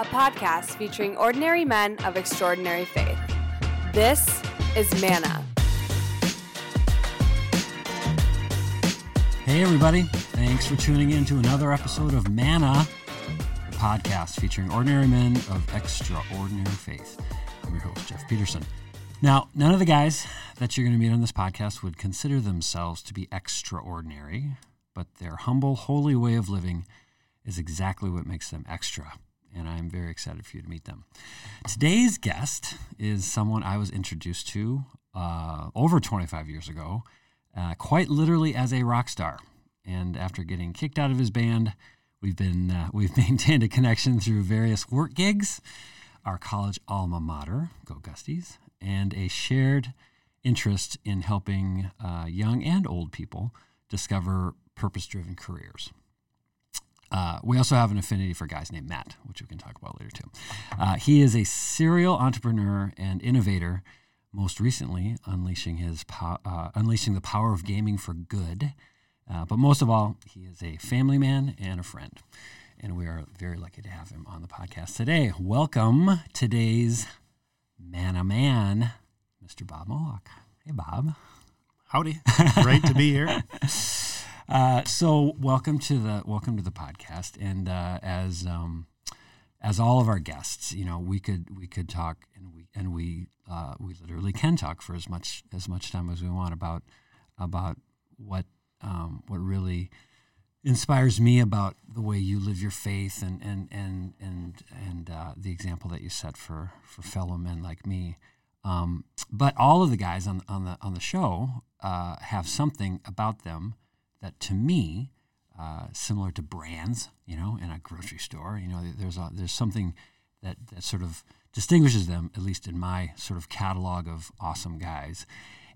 a podcast featuring ordinary men of extraordinary faith. This is Manna. Hey, everybody. Thanks for tuning in to another episode of Manna, the podcast featuring ordinary men of extraordinary faith. I'm your host, Jeff Peterson. Now, none of the guys that you're going to meet on this podcast would consider themselves to be extraordinary, but their humble, holy way of living is exactly what makes them extra. And I'm very excited for you to meet them. Today's guest is someone I was introduced to uh, over 25 years ago, uh, quite literally as a rock star. And after getting kicked out of his band, we've been uh, we've maintained a connection through various work gigs, our college alma mater, Go Gusties, and a shared interest in helping uh, young and old people discover purpose driven careers. Uh, we also have an affinity for guys named Matt, which we can talk about later too. Uh, he is a serial entrepreneur and innovator, most recently unleashing his po- uh, unleashing the power of gaming for good. Uh, but most of all, he is a family man and a friend, and we are very lucky to have him on the podcast today. Welcome today's man a man, Mr. Bob Molhoek. Hey, Bob. Howdy. Great to be here. Uh, so welcome to the welcome to the podcast. And uh, as um, as all of our guests, you know, we could we could talk and we and we uh, we literally can talk for as much as much time as we want about about what um, what really inspires me about the way you live your faith and and and and and uh, the example that you set for for fellow men like me. Um, but all of the guys on on the on the show uh, have something about them that, to me, uh, similar to brands, you know, in a grocery store, you know, there's a, there's something that that sort of distinguishes them, at least in my sort of catalog of awesome guys,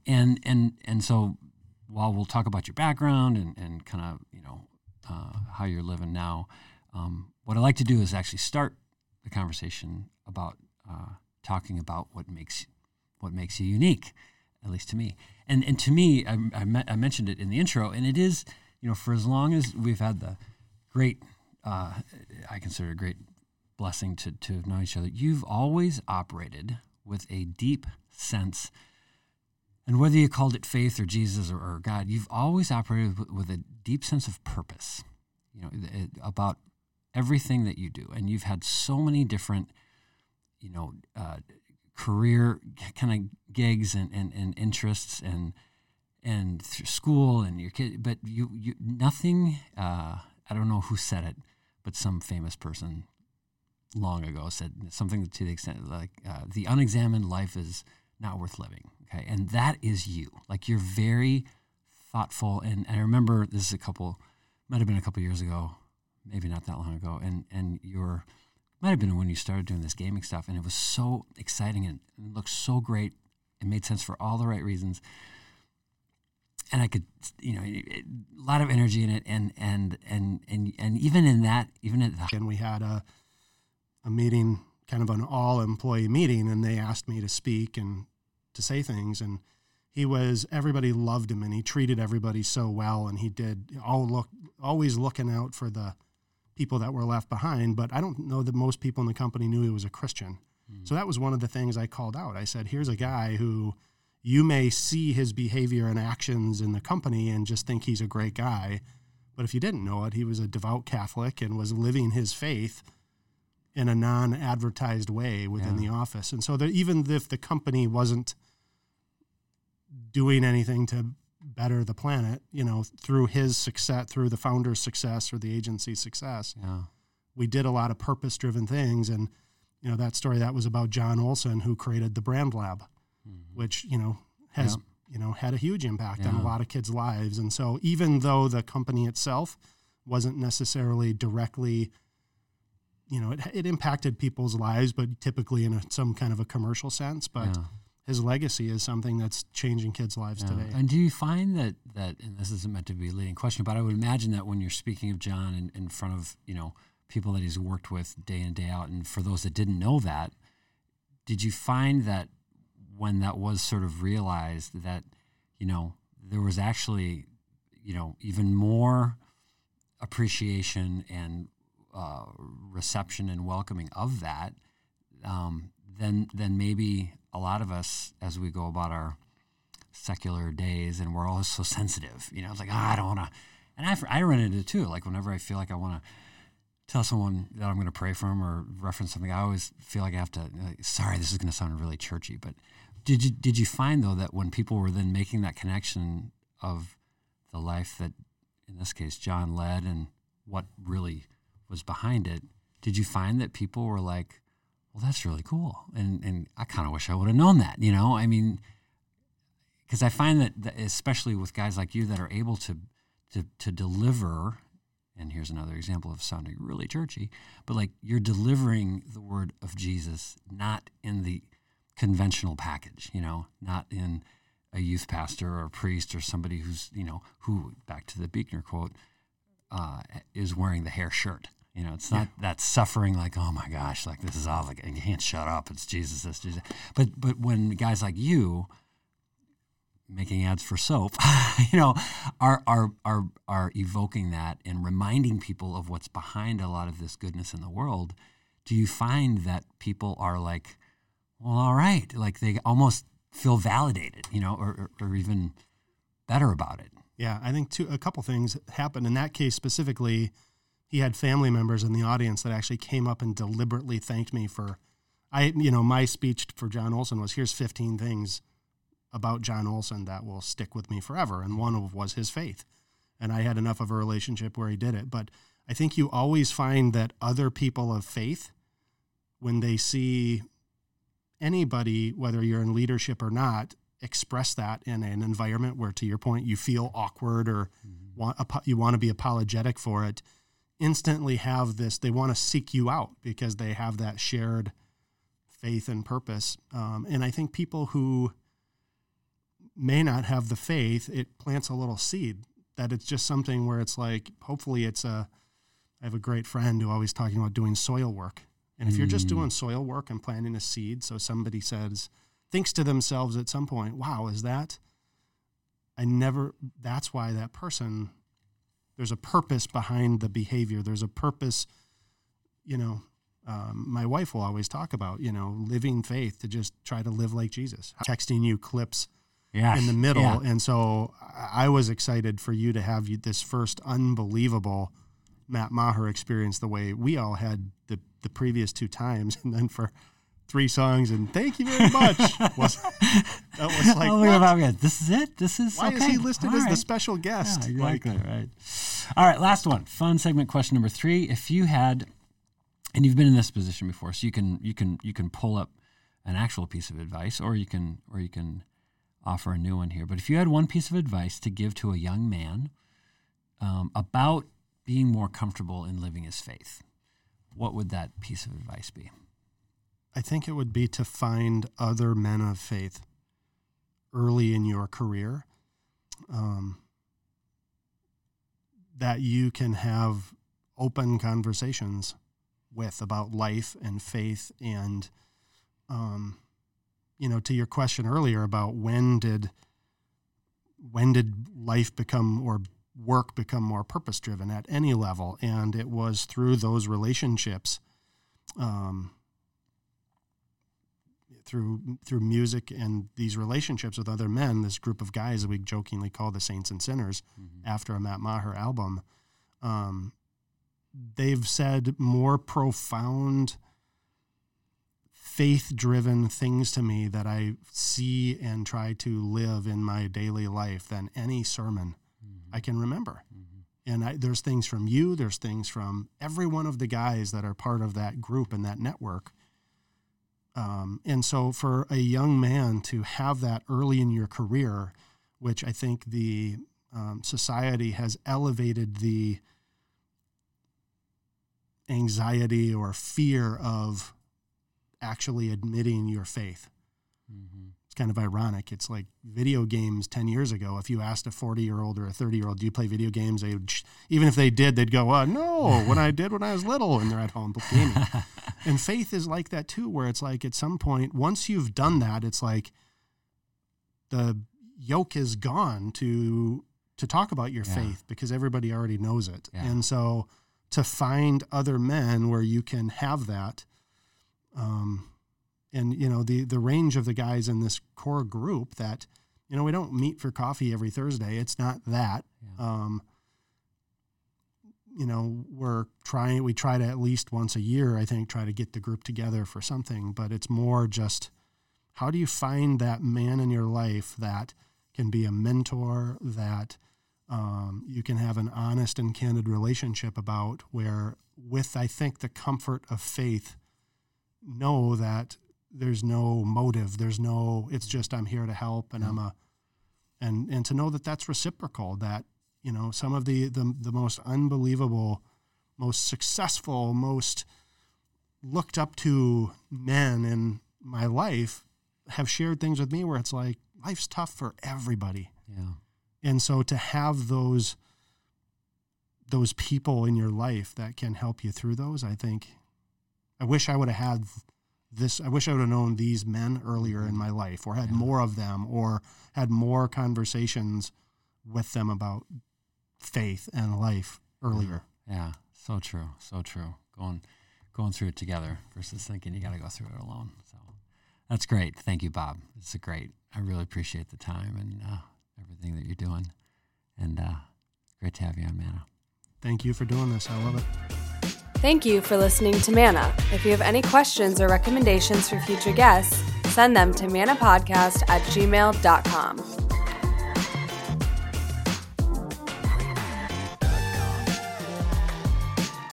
and and and so while we'll talk about your background and and kind of you know uh, how you're living now. Um, what I like to do is actually start the conversation about uh, talking about what makes what makes you unique, at least to me. And and to me, I, I, me- I mentioned it in the intro, and it is you know for as long as we've had the great, uh, I consider a great blessing to to have known each other. You've always operated with a deep sense and whether you called it faith or Jesus or, or God, you've always operated with, with, a deep sense of purpose, you know, it, about everything that you do. And you've had so many different, you know, uh, career kind of gigs and, and, and interests and and through school and your kid, but you, you nothing. Uh, I don't know who said it, but some famous person long ago said something to the extent like uh, the unexamined life is not worth living. Okay. And that is you. Like you're very thoughtful. And, and I remember this is a couple, might have been a couple years ago, maybe not that long ago. And, and you're, might have been when you started doing this gaming stuff. And it was so exciting and it looked so great. It made sense for all the right reasons. And I could, you know, a lot of energy in it. And, and, and, and, and even in that, even at the, and we had a, a meeting, kind of an all employee meeting, and they asked me to speak and to say things and he was everybody loved him and he treated everybody so well and he did all look always looking out for the people that were left behind but i don't know that most people in the company knew he was a christian mm-hmm. so that was one of the things i called out i said here's a guy who you may see his behavior and actions in the company and just think he's a great guy but if you didn't know it he was a devout catholic and was living his faith in a non-advertised way within yeah. the office and so that even if the company wasn't doing anything to better the planet, you know, through his success, through the founder's success or the agency's success. Yeah. We did a lot of purpose driven things. And, you know, that story that was about John Olson, who created the Brand Lab, mm-hmm. which, you know, has, you know, had a huge impact yeah. on a lot of kids' lives. And so even though the company itself wasn't necessarily directly, you know, it, it impacted people's lives, but typically in a, some kind of a commercial sense. But, yeah his legacy is something that's changing kids' lives yeah. today. And do you find that that and this isn't meant to be a leading question, but I would imagine that when you're speaking of John in, in front of you know people that he's worked with day in day out, and for those that didn't know that, did you find that when that was sort of realized that you know there was actually you know even more appreciation and uh, reception and welcoming of that, um, then then maybe a lot of us, as we go about our secular days, and we're always so sensitive. You know, it's like oh, I don't want to, and I I run into it too. Like whenever I feel like I want to tell someone that I'm going to pray for them or reference something, I always feel like I have to. Like, Sorry, this is going to sound really churchy, but did you did you find though that when people were then making that connection of the life that, in this case, John led and what really was behind it, did you find that people were like, "Well, that's really cool," and and I kind of wish I would have known that. You know, I mean, because I find that, that especially with guys like you that are able to to to deliver and here's another example of sounding really churchy, but like you're delivering the word of Jesus not in the conventional package, you know, not in a youth pastor or a priest or somebody who's, you know, who, back to the Buechner quote, uh, is wearing the hair shirt. You know, it's not yeah. that suffering like, oh my gosh, like this is all like, you can't shut up. It's Jesus, this, Jesus. But, but when guys like you, making ads for soap, you know, are, are are are evoking that and reminding people of what's behind a lot of this goodness in the world. Do you find that people are like, well, all right, like they almost feel validated, you know, or, or, or even better about it? Yeah, I think two a couple things happened in that case specifically. He had family members in the audience that actually came up and deliberately thanked me for. I, you know, my speech for John Olson was here's 15 things about John Olson that will stick with me forever. And one of was his faith. And I had enough of a relationship where he did it. But I think you always find that other people of faith, when they see anybody, whether you're in leadership or not, express that in an environment where, to your point, you feel awkward or mm-hmm. want, you want to be apologetic for it, instantly have this, they want to seek you out because they have that shared faith and purpose. Um, and I think people who, may not have the faith, it plants a little seed that it's just something where it's like, hopefully, it's a. I have a great friend who always talking about doing soil work. And if you're just doing mm. soil work and planting a seed, so somebody says, thinks to themselves at some point, wow, is that? I never, that's why that person, there's a purpose behind the behavior. There's a purpose, you know, um, my wife will always talk about, you know, living faith to just try to live like Jesus. Texting you clips yes. in the middle. Yeah. And so I was excited for you to have this first unbelievable Matt Maher experience the way we all had the, the previous two times. And then for three songs and thank you very much. was, that was like, oh, this is it? This is Why okay. is he listed all as right. the special guest? Yeah, exactly, like, right. All right, last one. Fun segment question number three. If you had, and you've been in this position before, so you can, you can, you can pull up an actual piece of advice or you can, or you can offer a new one here. But if you had one piece of advice to give to a young man um, about being more comfortable in living his faith, what would that piece of advice be? I think it would be to find other men of faith early in your career um, that you can have open conversations with about life and faith and um, you know, to your question earlier about when did when did life become or work become more purpose driven at any level, and it was through those relationships, um, through through music and these relationships with other men. This group of guys that we jokingly call the Saints and Sinners mm-hmm. after a Matt Maher album. Um, they've said more profound faith driven things to me that I see and try to live in my daily life than any sermon mm-hmm. I can remember. Mm-hmm. And I, there's things from you, there's things from every one of the guys that are part of that group and that network. Um, and so for a young man to have that early in your career, which I think the um, society has elevated the anxiety or fear of actually admitting your faith. Mm-hmm. It's kind of ironic. It's like video games 10 years ago. If you asked a 40 year old or a 30 year old, do you play video games? They would, even if they did, they'd go, uh, no, when I did when I was little, and they're at home gaming. and faith is like that too, where it's like at some point, once you've done that, it's like the yoke is gone to to talk about your yeah. faith because everybody already knows it. Yeah. And so to find other men where you can have that. Um, and you know the the range of the guys in this core group that you know we don't meet for coffee every Thursday. It's not that. Yeah. Um, you know we're trying we try to at least once a year i think try to get the group together for something but it's more just how do you find that man in your life that can be a mentor that um, you can have an honest and candid relationship about where with i think the comfort of faith know that there's no motive there's no it's just i'm here to help and i'm a and and to know that that's reciprocal that you know some of the the, the most unbelievable most successful most looked up to men in my life have shared things with me where it's like life's tough for everybody Yeah. and so to have those those people in your life that can help you through those i think i wish i would have had this i wish i would have known these men earlier in mm-hmm. my life or had Yeah. more of them or had more conversations with them about faith and life earlier Yeah. So true. So true. Going going through it together versus thinking you got to go through it alone. So that's great. Thank you, Bob. It's a great. I really appreciate the time and uh, everything that you're doing, and uh, great to have you on Manna. thank you for doing this i love it Thank you for listening to Manna. If you have any questions or recommendations for future guests, send them to manapodcast at gmail.com.